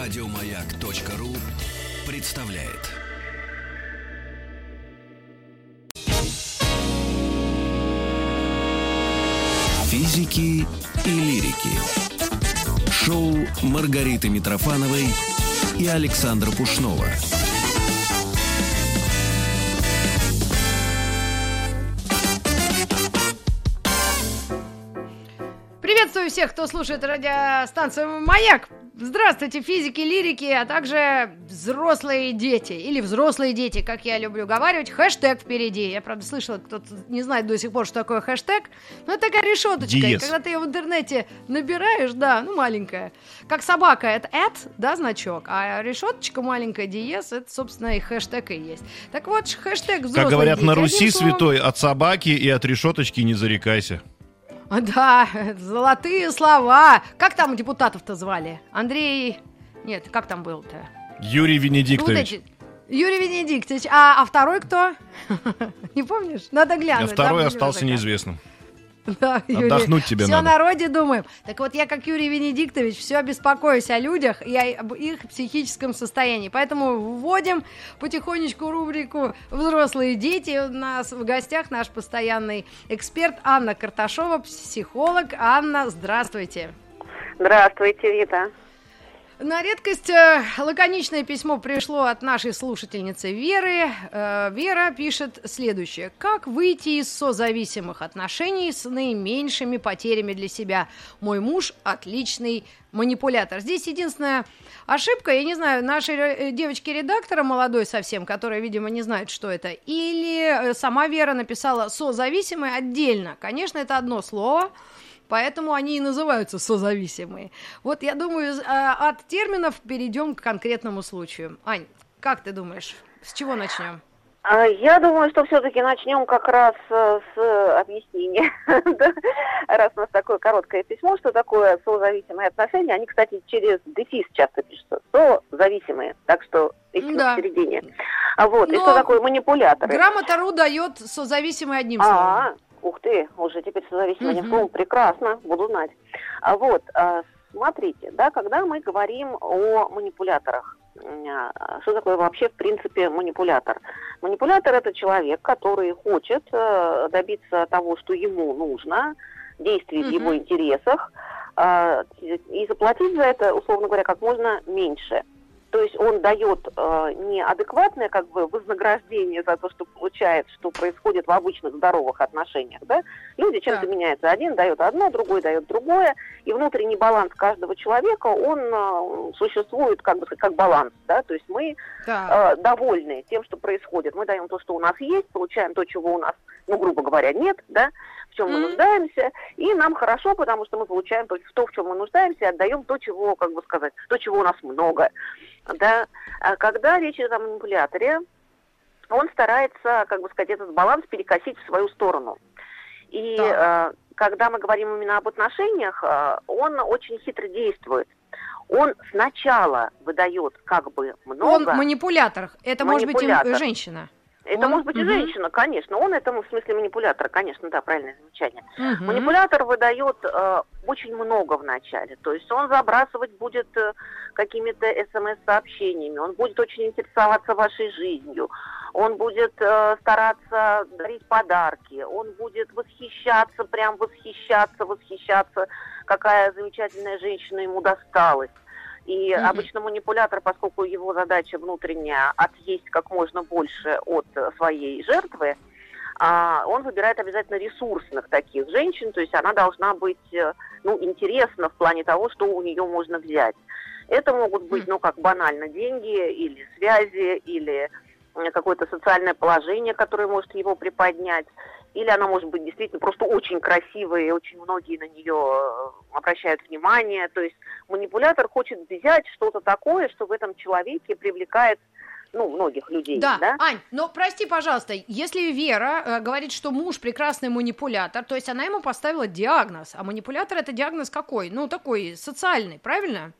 Радиомаяк.ру представляет. Физики и лирики. Шоу Маргариты Митрофановой и Александра Пушнова. Приветствую всех, кто слушает радиостанцию «Маяк». Здравствуйте, физики, лирики, а также взрослые дети. Или взрослые дети, как я люблю говорить. Хэштег впереди. Я, правда, слышала, кто-то не знает до сих пор, что такое хэштег. Но это такая решеточка. Диез. когда ты ее в интернете набираешь, да, ну, маленькая. Как собака, это at, да, значок. А решеточка маленькая, диез, это, собственно, и хэштег и есть. Так вот, хэштег взрослые Как говорят дети. на Руси, Одним словом- святой, от собаки и от решеточки не зарекайся. А, Да, золотые слова. Как там депутатов-то звали? Андрей... Нет, как там был-то? Юрий Ну, вот Венедиктович. эти- Юрий Венедиктович. А, а второй кто? Не помнишь? Надо а глянуть. второй забыли остался неизвестным. Да, Юрий. Отдохнуть тебе Все надо. о народе думаем. Так вот, я как Юрий Венедиктович все беспокоюсь о людях и об их психическом состоянии. Поэтому вводим потихонечку рубрику «Взрослые дети». У нас в гостях наш постоянный эксперт Анна Карташова, психолог. Анна, здравствуйте. Здравствуйте, Вита. На редкость э, лаконичное письмо пришло от нашей слушательницы Веры. Э, Вера пишет следующее. Как выйти из созависимых отношений с наименьшими потерями для себя? Мой муж отличный манипулятор. Здесь единственная ошибка, я не знаю, нашей э, девочки-редактора молодой совсем, которая, видимо, не знает, что это, или сама Вера написала созависимый отдельно. Конечно, это одно слово, Поэтому они и называются созависимые. Вот я думаю, а, от терминов перейдем к конкретному случаю. Ань, как ты думаешь, с чего начнем? А, Я думаю, что все-таки начнем как раз э, с объяснения. Да. Раз у нас такое короткое письмо, что такое созависимые отношения. Они, кстати, через дефис часто пишутся. Созависимые. Так что эти Да. в середине. А вот. И Но что такое манипуляторы? Грамота.ру дает созависимый одним словом. А, ух ты, уже теперь созависимым Мгм. одним словом. Прекрасно, буду знать. А вот, а, смотрите, да, когда мы говорим о манипуляторах, а, что такое вообще, в принципе, манипулятор? Манипулятор – это человек, который хочет э, добиться того, что ему нужно, действий в Мгм. его интересах, а, и заплатить за это, условно говоря, как можно меньше. То есть он дает э, неадекватное как бы вознаграждение за то, что получает, что происходит в обычных здоровых отношениях. Да? Люди чем-то Так. меняются. Один дает одно, другой дает другое. И внутренний баланс каждого человека, он э, существует как бы как баланс. Да? То есть мы Так. э, довольны тем, что происходит. Мы даем то, что у нас есть, получаем то, чего у нас, ну, грубо говоря, нет, да, чем мы нуждаемся, и нам хорошо, потому что мы получаем то, то, в чем мы нуждаемся, и отдаем то, чего, как бы сказать, то, чего у нас много, да. А когда речь идет о манипуляторе, он старается, как бы сказать, этот баланс перекосить в свою сторону. И Так. э, когда мы говорим именно об отношениях, э, он очень хитро действует. Он сначала выдает как бы Он много. манипулятор. Это может быть Манипулятор. женщина. Это он- может быть и мгм. женщина, конечно. Он это в смысле манипулятор, конечно, да, правильное замечание. Мгм. Манипулятор выдает э, очень много в начале. То есть он забрасывать будет э, какими-то смс-сообщениями, он будет очень интересоваться вашей жизнью, он будет э, стараться дарить подарки, он будет восхищаться, прям восхищаться, восхищаться, какая замечательная женщина ему досталась. И Мгм. обычно манипулятор, поскольку его задача внутренняя отъесть как можно больше от своей жертвы, а, он выбирает обязательно ресурсных таких женщин, то есть она должна быть э, ну, интересна в плане того, что у нее можно взять. Это могут быть, ну, как банально, деньги или связи, или э, какое-то социальное положение, которое может его приподнять, или она может быть действительно просто очень красивая, и очень многие на нее э, обращают внимание. То есть манипулятор хочет взять что-то такое, что в этом человеке привлекает ну, многих людей. Да. да? Ань, но прости, пожалуйста, если Вера э, говорит, что муж прекрасный манипулятор, то есть она ему поставила диагноз, а манипулятор это диагноз какой? Ну, такой социальный, правильно?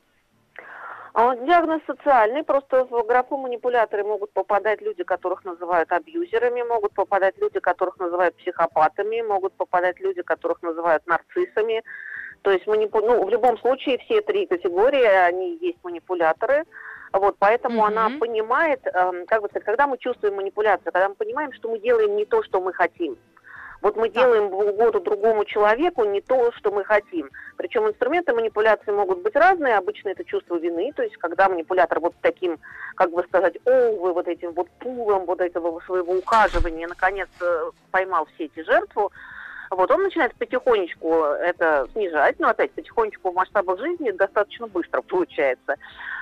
А Диагноз социальный, просто в графу манипуляторы могут попадать люди, которых называют абьюзерами, могут попадать люди, которых называют психопатами, могут попадать люди, которых называют нарциссами. То есть манипу... ну, в любом случае все три категории, они есть манипуляторы. Вот, поэтому Мгм. она понимает, эм, как бы сказать, когда мы чувствуем манипуляцию, когда мы понимаем, что мы делаем не то, что мы хотим. Вот мы делаем в угоду другому человеку не то, что мы хотим. Причем инструменты манипуляции могут быть разные. Обычно это чувство вины, то есть когда манипулятор вот таким, как бы сказать, о, вы вот этим вот пулом вот этого своего ухаживания наконец э, поймал в сети жертву, вот, он начинает потихонечку это снижать, но опять потихонечку в масштабах жизни достаточно быстро получается.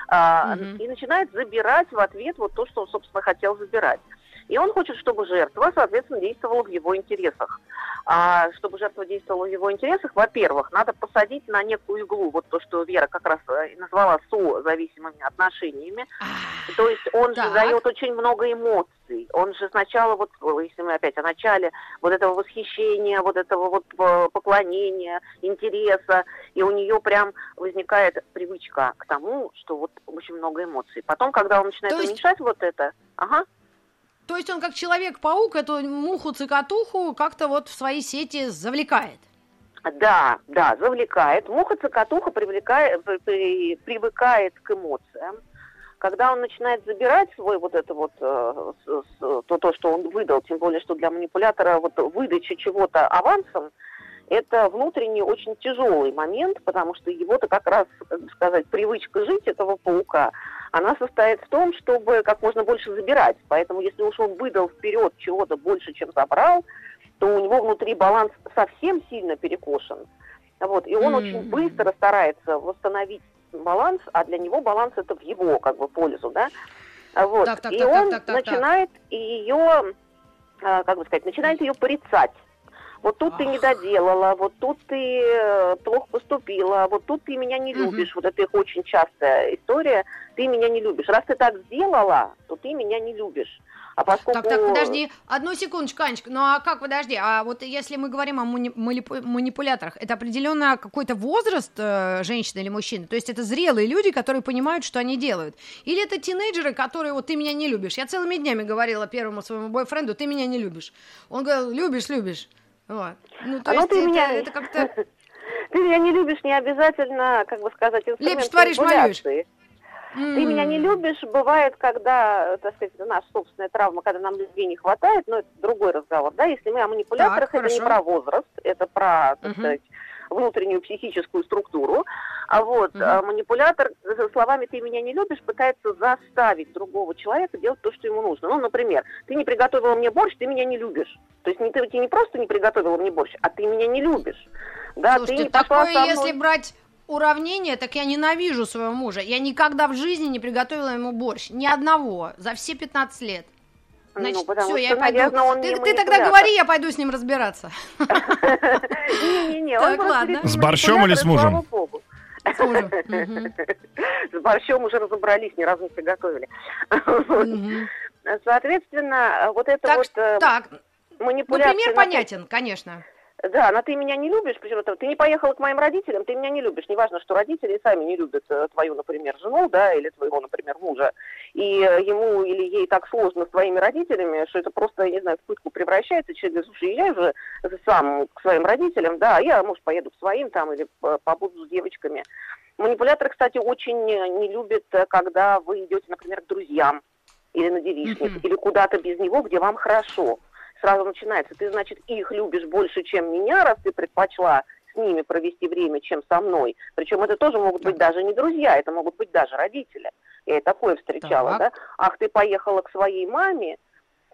Мгм. И начинает забирать в ответ вот то, что он, собственно, хотел забирать. И он хочет, чтобы жертва, соответственно, действовала в его интересах. А чтобы жертва действовала в его интересах, во-первых, надо посадить на некую иглу, вот то, что Вера как раз э, назвала созависимыми отношениями. То есть он Так. же дает очень много эмоций. Он же сначала, вот, если мы опять о начале, вот этого восхищения, вот этого вот э, поклонения, интереса, и у нее прям возникает привычка к тому, что вот очень много эмоций. Потом, когда он начинает То есть- уменьшать вот это, ага, То есть он как человек-паук эту муху-цикатуху как-то вот в свои сети завлекает. Да, да, завлекает. При- привыкает к эмоциям. Когда он начинает забирать свой вот это вот, э, с- то, то, что он выдал, тем более, что для манипулятора вот выдача чего-то авансом, это внутренний очень тяжелый момент, потому что его-то как раз, как сказать, привычка жить этого паука, она состоит в том, чтобы как можно больше забирать. Поэтому если уж он выдал вперед чего-то больше, чем забрал, то у него внутри баланс совсем сильно перекошен. Вот, и он М. очень быстро старается восстановить баланс, а для него баланс это в его как бы пользу, да. Вот. Так, так, и так, так, он так, так, так. начинает ее, а, как бы сказать, начинает ее порицать. Вот тут ты не Ах. доделала, вот тут ты э, плохо поступила, вот тут ты меня не любишь. Вот это их очень частая история. Ты меня не любишь. Раз ты так сделала, то ты меня не любишь. А поскольку... Так, так, подожди, одну секундочку, Анечка, ну а как, подожди, а вот если мы говорим о муни- манипуляторах, это определенно какой-то возраст э, женщины или мужчины? То есть это зрелые люди, которые понимают, что они делают? Или это тинейджеры, которые вот ты меня не любишь? Я целыми днями говорила первому своему бойфренду, ты меня не любишь. Он говорил, любишь, любишь. Вот. Ну, то А ну есть ты это, меня- это как-то... Ты меня не любишь, не обязательно, как бы сказать, Лепишь, творишь, манипуляции. Ты меня не любишь, бывает, когда, так сказать, наша собственная травма, когда нам любви не хватает, но это другой разговор, да, если мы о манипуляторах, Так, это не про возраст, это про, так Мгм. сказать, внутреннюю психическую структуру, а вот а, манипулятор за словами «ты меня не любишь» пытается заставить другого человека делать то, что ему нужно. Ну, например, ты не приготовила мне борщ, ты меня не любишь. То есть не, ты, ты не просто не приготовила мне борщ, а ты меня не любишь. Да, ты Слушайте, не пошла такое, со мной- если брать уравнение, так я ненавижу своего мужа. Я никогда в жизни не приготовила ему борщ. Ни одного. За все 15 лет. Значит, ну, все, что, я пойду. наверное, он ты, не ты тогда говори, я пойду с ним разбираться. Не-не-не, Так, ладно. С борщом или с мужем? Богу. С борщом уже разобрались, ни разу не приготовили. Соответственно, вот это вот э, Так, ну, манипуляция... пример на- понятен, конечно. Да, но ты меня не любишь, причем это, ты не поехала к моим родителям, ты меня не любишь. Неважно, что родители сами не любят э, твою, например, жену, да, или твоего, например, мужа. И э, ему или ей так сложно с твоими родителями, что это просто, я не знаю, в пытку превращается. Человек говорит, слушай, езжай уже сам к своим родителям, да, я, может, поеду к своим там или побуду с девочками. Манипуляторы, кстати, очень не любят, э, когда вы идете, например, к друзьям или на девичник, Мгм. или куда-то без него, где вам хорошо. Сразу начинается, ты, значит, их любишь больше, чем меня, раз ты предпочла с ними провести время, чем со мной. Причем это тоже могут быть даже не друзья, это могут быть даже родители. Я и такое встречала, Так. да. Ах, ты поехала к своей маме,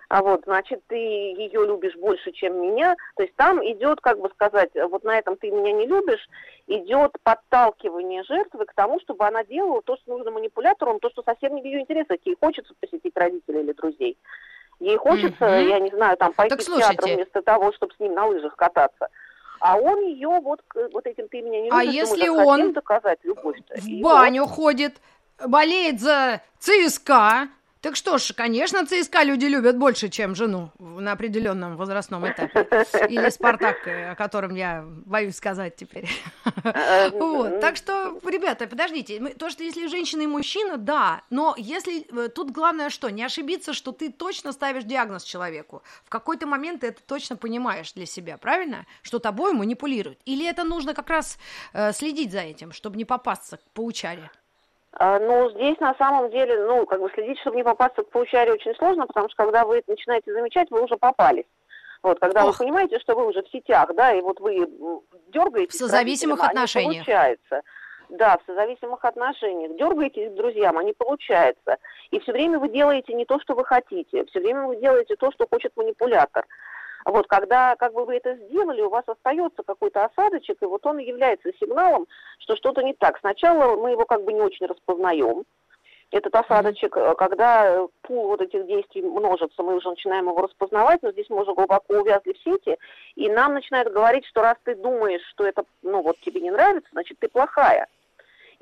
а вот, значит, ты ее любишь больше, чем меня. То есть там идет, как бы сказать, вот на этом ты меня не любишь, идет подталкивание жертвы к тому, чтобы она делала то, что нужно манипулятору, то, что совсем не в ее интересах. Ей хочется посетить родителей или друзей. Ей хочется, Мгм. я не знаю, там пойти Так в театр слушайте. вместо того, чтобы с ним на лыжах кататься. А он ее вот, вот этим ты меня не А любишь, если мы так хотим он доказать любовь-то. В баню ходит, болеет за ЦСКА, Так что ж, конечно, ЦСКА люди любят больше, чем жену на определенном возрастном этапе. Или Спартак, э, о котором я боюсь сказать теперь. Э, вот. Так что, ребята, подождите. То, что если женщина и мужчина, да. Но если э, тут главное что? Не ошибиться, что ты точно ставишь диагноз человеку. В какой-то момент ты это точно понимаешь для себя, правильно? Что тобой манипулируют. Или это нужно как раз следить за этим, чтобы не попасться к паучаре? А, ну, здесь на самом деле, ну, как бы следить, чтобы не попасться к паучаре очень сложно, потому что когда вы это начинаете замечать, вы уже попались. Вот, когда Ох. вы понимаете, что вы уже в сетях, да, и вот вы дергаетесь... В созависимых отношениях. Получается. Да, в созависимых отношениях. Дергаетесь к друзьям, а не получается. И все время вы делаете не то, что вы хотите. Все время вы делаете то, что хочет манипулятор. Вот, когда как бы вы это сделали, у вас остается какой-то осадочек, и вот он является сигналом, что что-то не так. Сначала мы его как бы не очень распознаем, этот осадочек, э, когда пул вот этих действий множится, мы уже начинаем его распознавать, но здесь мы уже глубоко увязли в сети, и нам начинают говорить, что раз ты думаешь, что это, ну вот тебе не нравится, значит ты плохая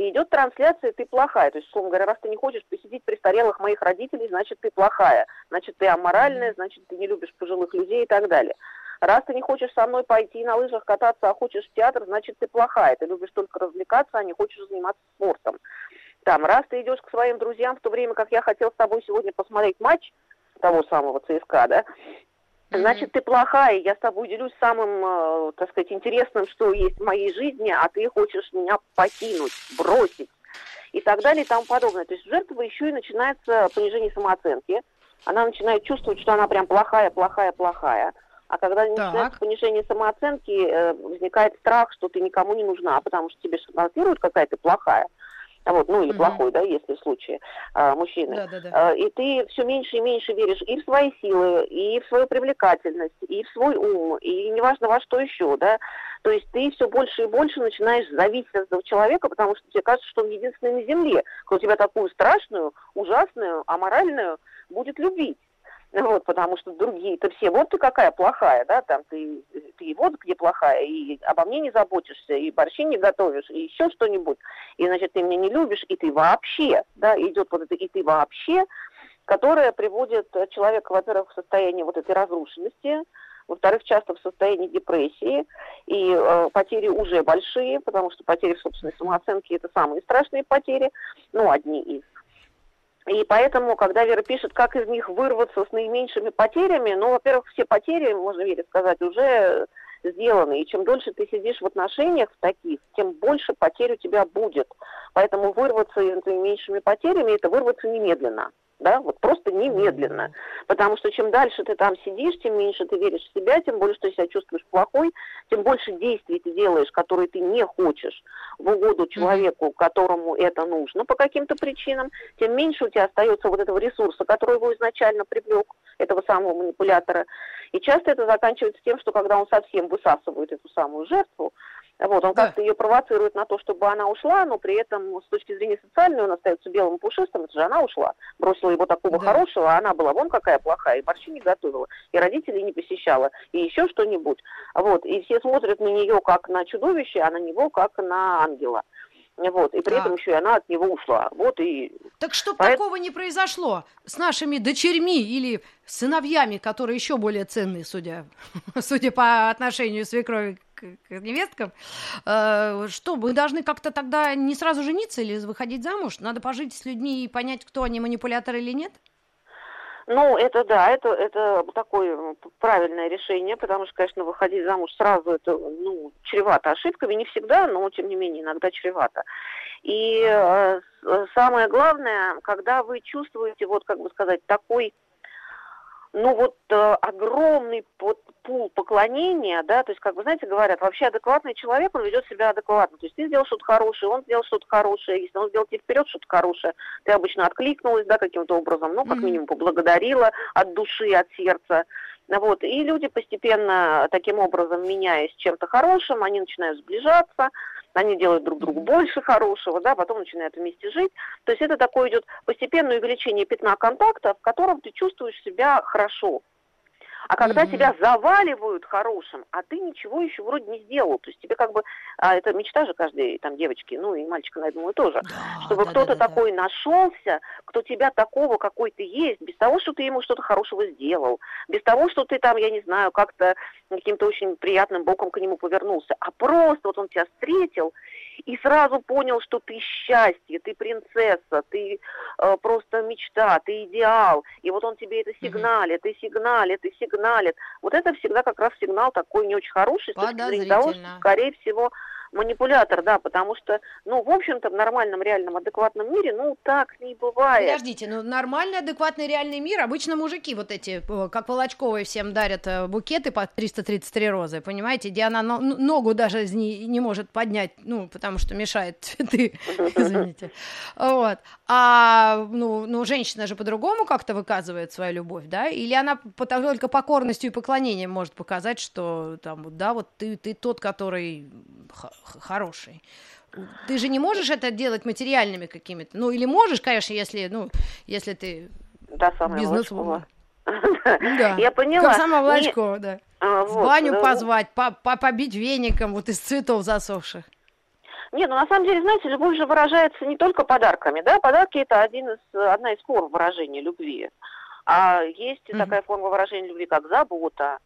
и идет трансляция «ты плохая». То есть, условно говоря, раз ты не хочешь посетить престарелых моих родителей, значит, ты плохая. Значит, ты аморальная, значит, ты не любишь пожилых людей и так далее. Раз ты не хочешь со мной пойти на лыжах кататься, а хочешь в театр, значит, ты плохая. Ты любишь только развлекаться, а не хочешь заниматься спортом. Там, раз ты идешь к своим друзьям, в то время как я хотел с тобой сегодня посмотреть матч того самого ЦСКА, да, значит, ты плохая, я с тобой делюсь самым, э, так сказать, интересным, что есть в моей жизни, а ты хочешь меня покинуть, бросить и так далее и тому подобное. То есть у жертвы еще и начинается понижение самооценки, она начинает чувствовать, что она прям плохая, плохая, плохая. А когда так. начинается понижение самооценки, э, возникает страх, что ты никому не нужна, потому что тебе шантажируют какая-то плохая. Вот, ну или угу. плохой, да, если в случае а, мужчины. Да, да, да. А, и ты все меньше и меньше веришь и в свои силы, и в свою привлекательность, и в свой ум, и неважно во что еще, да. То есть ты все больше и больше начинаешь зависеть от этого человека, потому что тебе кажется, что он единственный на земле, кто тебя такую страшную, ужасную, аморальную будет любить. Вот, потому что другие-то все, вот ты какая плохая, да, там ты, ты вот где плохая, и обо мне не заботишься, и борщи не готовишь, и еще что-нибудь, и, значит, ты меня не любишь, и ты вообще, да, идет вот это «и ты вообще», которое приводит человека, во-первых, в состояние вот этой разрушенности, во-вторых, часто в состоянии депрессии, и э, потери уже большие, потому что потери в собственной самооценке – это самые страшные потери, ну, одни из. И поэтому, когда Вера пишет, как из них вырваться с наименьшими потерями, ну, во-первых, все потери, можно Вере сказать, уже сделаны. И чем дольше ты сидишь в отношениях в таких, тем больше потерь у тебя будет. Поэтому вырваться с наименьшими потерями – это вырваться немедленно да, вот просто немедленно. Потому что чем дальше ты там сидишь, тем меньше ты веришь в себя, тем больше ты себя чувствуешь плохой, тем больше действий ты делаешь, которые ты не хочешь в угоду человеку, которому это нужно по каким-то причинам, тем меньше у тебя остается вот этого ресурса, который его изначально привлек, этого самого манипулятора. И часто это заканчивается тем, что когда он совсем высасывает эту самую жертву, вот, он да. как-то ее провоцирует на то, чтобы она ушла, но при этом с точки зрения социальной он остается белым пушистым, это же она ушла, бросила его такого да. хорошего, а она была вон какая плохая, и борщи не готовила, и родителей не посещала, и еще что-нибудь. Вот, и все смотрят на нее как на чудовище, а на него как на ангела. Вот, и при так. этом еще и она от него ушла. Вот и... Так что Поэт... такого не произошло с нашими дочерьми или сыновьями, которые еще более ценные, судя, судя по отношению свекрови к, к невесткам. Э, что, мы должны как-то тогда не сразу жениться или выходить замуж? Надо пожить с людьми и понять, кто они, манипуляторы или нет? Ну, это да, это, это такое правильное решение, потому что, конечно, выходить замуж сразу это, ну, чревато ошибками, не всегда, но, тем не менее, иногда чревато. И э, самое главное, когда вы чувствуете, вот, как бы сказать, такой ну вот э, огромный под, пул поклонения, да, то есть, как вы знаете, говорят, вообще адекватный человек, он ведет себя адекватно. То есть ты сделал что-то хорошее, он сделал что-то хорошее, если он сделал тебе вперед что-то хорошее, ты обычно откликнулась, да, каким-то образом, ну, как минимум поблагодарила от души, от сердца. Вот. И люди постепенно таким образом, меняясь чем-то хорошим, они начинают сближаться, они делают друг другу больше хорошего, да, потом начинают вместе жить. То есть это такое идет постепенное увеличение пятна контакта, в котором ты чувствуешь себя хорошо. А когда Мгм. тебя заваливают хорошим, а ты ничего еще вроде не сделал, то есть тебе как бы, а это мечта же каждой там девочки, ну и мальчика, я думаю, тоже, Да, чтобы да, кто-то да, да, да. такой нашелся, кто тебя такого, какой ты есть, без того, что ты ему что-то хорошего сделал, без того, что ты там, я не знаю, как-то каким-то очень приятным боком к нему повернулся, а просто вот он тебя встретил и сразу понял, что ты счастье, ты принцесса, ты э, просто мечта, ты идеал, и вот он тебе это сигналит, и сигналит, и сигналит. Вот это всегда как раз сигнал такой не очень хороший, с точки зрения того, что, скорее всего, манипулятор, да, потому что, ну, в общем-то, в нормальном, реальном, адекватном мире, ну, так не бывает. Подождите, ну нормальный, адекватный, реальный мир. Обычно мужики вот эти, э, как Волочковой, всем дарят э, букеты по 333 розы, понимаете, где она но- н- ногу даже не, не может поднять, ну, потому что мешает цветы, извините. Вот. А, ну, ну, женщина же по-другому как-то выказывает свою любовь, да? Или она только покорностью и поклонением может показать, что там, да, вот ты, ты тот, который хороший. Ты же не можешь это делать материальными какими-то. Ну, или можешь, конечно, если, ну, если ты Да, бизнесвумен. Ну да. Я поняла. Как сама Волочкова, да. а, вот, баню э, позвать, по- по- побить веником вот из цветов засохших. Нет, ну на самом деле, знаете, любовь же выражается не только подарками, да, подарки это один из, одна из форм выражения любви. А есть Мгм. такая форма выражения любви, как забота,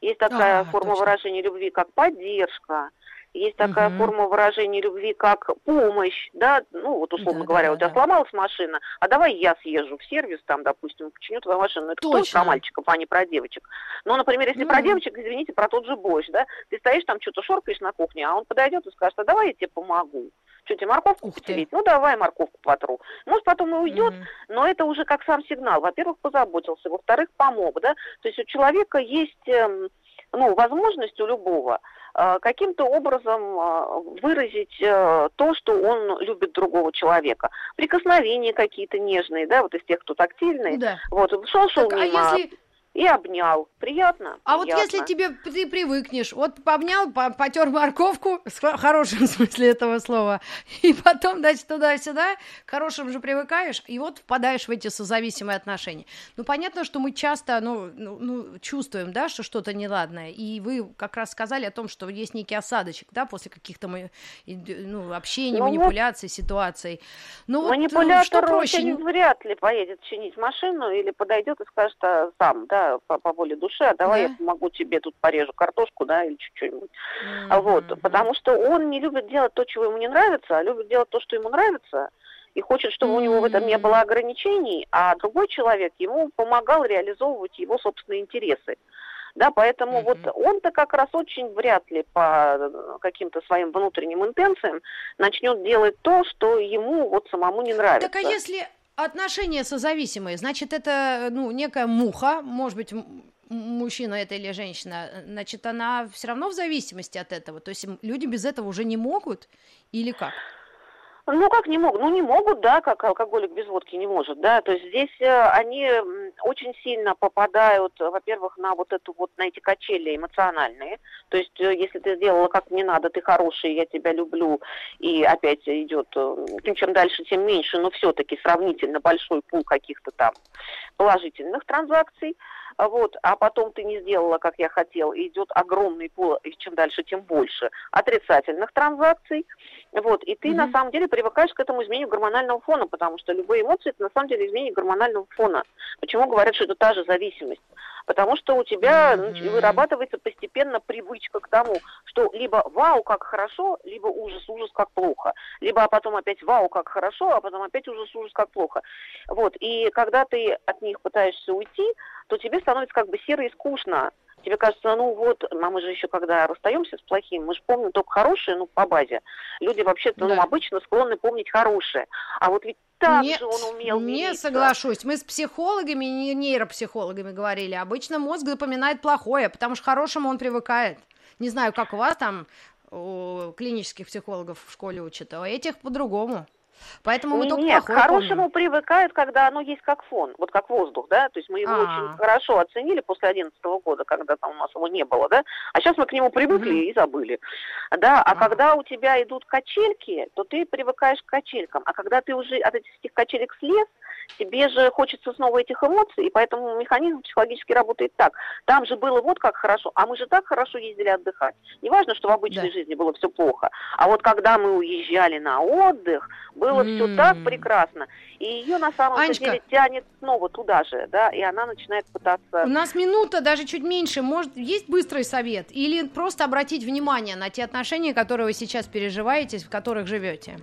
есть такая А, форма точно. выражения любви, как поддержка, есть такая Мгм. форма выражения любви, как помощь, да, ну вот условно Да, говоря, да, у тебя да. сломалась машина, а давай я съезжу в сервис, там, допустим, починю твою машину. Ну, это тоже Точно. про мальчиков, а не про девочек. Но, например, если про Ну. девочек, извините, про тот же борщ, да, ты стоишь там, что-то шоркаешь на кухне, а он подойдет и скажет, а давай я тебе помогу. Что, тебе морковку Ух ты. потереть? Ну, давай морковку потру. Может, потом и уйдет, Мгм. но это уже как сам сигнал. Во-первых, позаботился, во-вторых, помог, да. То есть у человека есть, эм, ну, возможность у любого э, каким-то образом э, выразить э, то, что он любит другого человека. Прикосновения какие-то нежные, да, вот из тех, кто тактильные. Да. Вот, шел-шел Так, а мимо если, и обнял. Приятно? а вот Приятно. если тебе ты привыкнешь, вот обнял, по- потер морковку, в хо- хорошем смысле этого слова, и потом, значит, туда-сюда, к хорошим же привыкаешь, и вот впадаешь в эти созависимые отношения. Ну, понятно, что мы часто, ну, ну, ну, чувствуем, да, что что-то неладное, и вы как раз сказали о том, что есть некий осадочек, да, после каких-то мы, ну, общений, Ну вот. манипуляций, ситуаций. Ну, вот, э, Манипулятор что проще? вряд ли поедет чинить машину или подойдет и скажет а, сам, да, по, по воле души, а давай Да. я помогу тебе тут порежу картошку, да, или чуть-чуть. А Вот, потому что он не любит делать то, чего ему не нравится, а любит делать то, что ему нравится, и хочет, чтобы у него в этом не было ограничений, а другой человек ему помогал реализовывать его собственные интересы. Да, поэтому Мгм. вот он-то как раз очень вряд ли по каким-то своим внутренним интенциям начнет делать то, что ему вот самому не нравится. Так а если отношения созависимые, значит, это, ну, некая муха, может быть, мужчина это или женщина, значит, она все равно в зависимости от этого. То есть люди без этого уже не могут или как? Ну, как не могут? Ну, не могут, да, как алкоголик без водки не может, да. То есть здесь э, они очень сильно попадают, во-первых, на вот эту вот, на эти качели эмоциональные. То есть, э, если ты сделала как мне надо, ты хороший, я тебя люблю, и опять идет, э, ну, чем дальше, тем меньше, но все-таки сравнительно большой пул каких-то там положительных транзакций. А Вот, а потом ты не сделала, как я хотел, и идет огромный пул, и чем дальше, тем больше отрицательных транзакций. Вот, и ты Мгм. на самом деле привыкаешь к этому изменению гормонального фона, потому что любые эмоции это на самом деле изменение гормонального фона. Почему говорят, что это та же зависимость? Потому что у тебя ну, вырабатывается постепенно привычка к тому, что либо вау, как хорошо, либо ужас, ужас, как плохо. Либо а потом опять вау, как хорошо, а потом опять ужас, ужас, как плохо. Вот, и когда ты от них пытаешься уйти, то тебе становится как бы серо и скучно. Тебе кажется, ну вот, а мы же еще когда расстаемся с плохим, мы же помним только хорошее, ну, по базе. Люди вообще-то, ну, Да. обычно склонны помнить хорошее. А вот ведь так Нет, же он умел не мириться. соглашусь. Мы с психологами, не нейропсихологами говорили. Обычно мозг запоминает плохое, потому что к хорошему он привыкает. Не знаю, как у вас там у клинических психологов в школе учат, а у этих по-другому. Поэтому мы только Нет, к хорошему помним. привыкают, когда оно есть как фон, вот как воздух, да, то есть мы его А. очень хорошо оценили после одиннадцатого года, когда там у нас его не было, да, а сейчас мы к нему привыкли Мгм. и забыли, да, а Ага. когда у тебя идут качельки, то ты привыкаешь к качелькам, а когда ты уже от этих качелек слез, тебе же хочется снова этих эмоций, и поэтому механизм психологически работает так. Там же было вот как хорошо, а мы же так хорошо ездили отдыхать. Не важно, что в обычной да. жизни было все плохо, а вот когда мы уезжали на отдых, было mm. все так прекрасно, и ее на самом Анечка, деле тянет снова туда же, да, и она начинает пытаться... У нас минута, даже чуть меньше, может, есть быстрый совет? Или просто обратить внимание на те отношения, которые вы сейчас переживаете, в которых живете?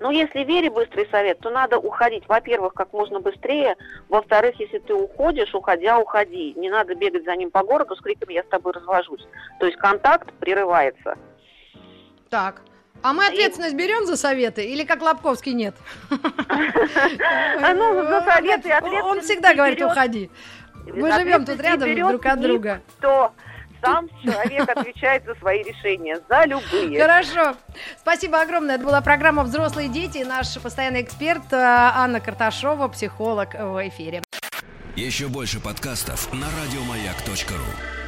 Но если Вере быстрый совет, то надо уходить, во-первых, как можно быстрее, во-вторых, если ты уходишь, уходя, уходи. Не надо бегать за ним по городу с криками «я с тобой развожусь». То есть контакт прерывается. Так, а мы ответственность берем за советы или как Лобковский нет? Ну, за советы Он всегда говорит, уходи. Мы живем тут рядом друг от друга. Кто сам человек отвечает за свои решения, за любые. Хорошо. Спасибо огромное. Это была программа «Взрослые дети» и наш постоянный эксперт э, Анна Карташова, психолог в эфире. Еще больше подкастов на радиомаяк.ру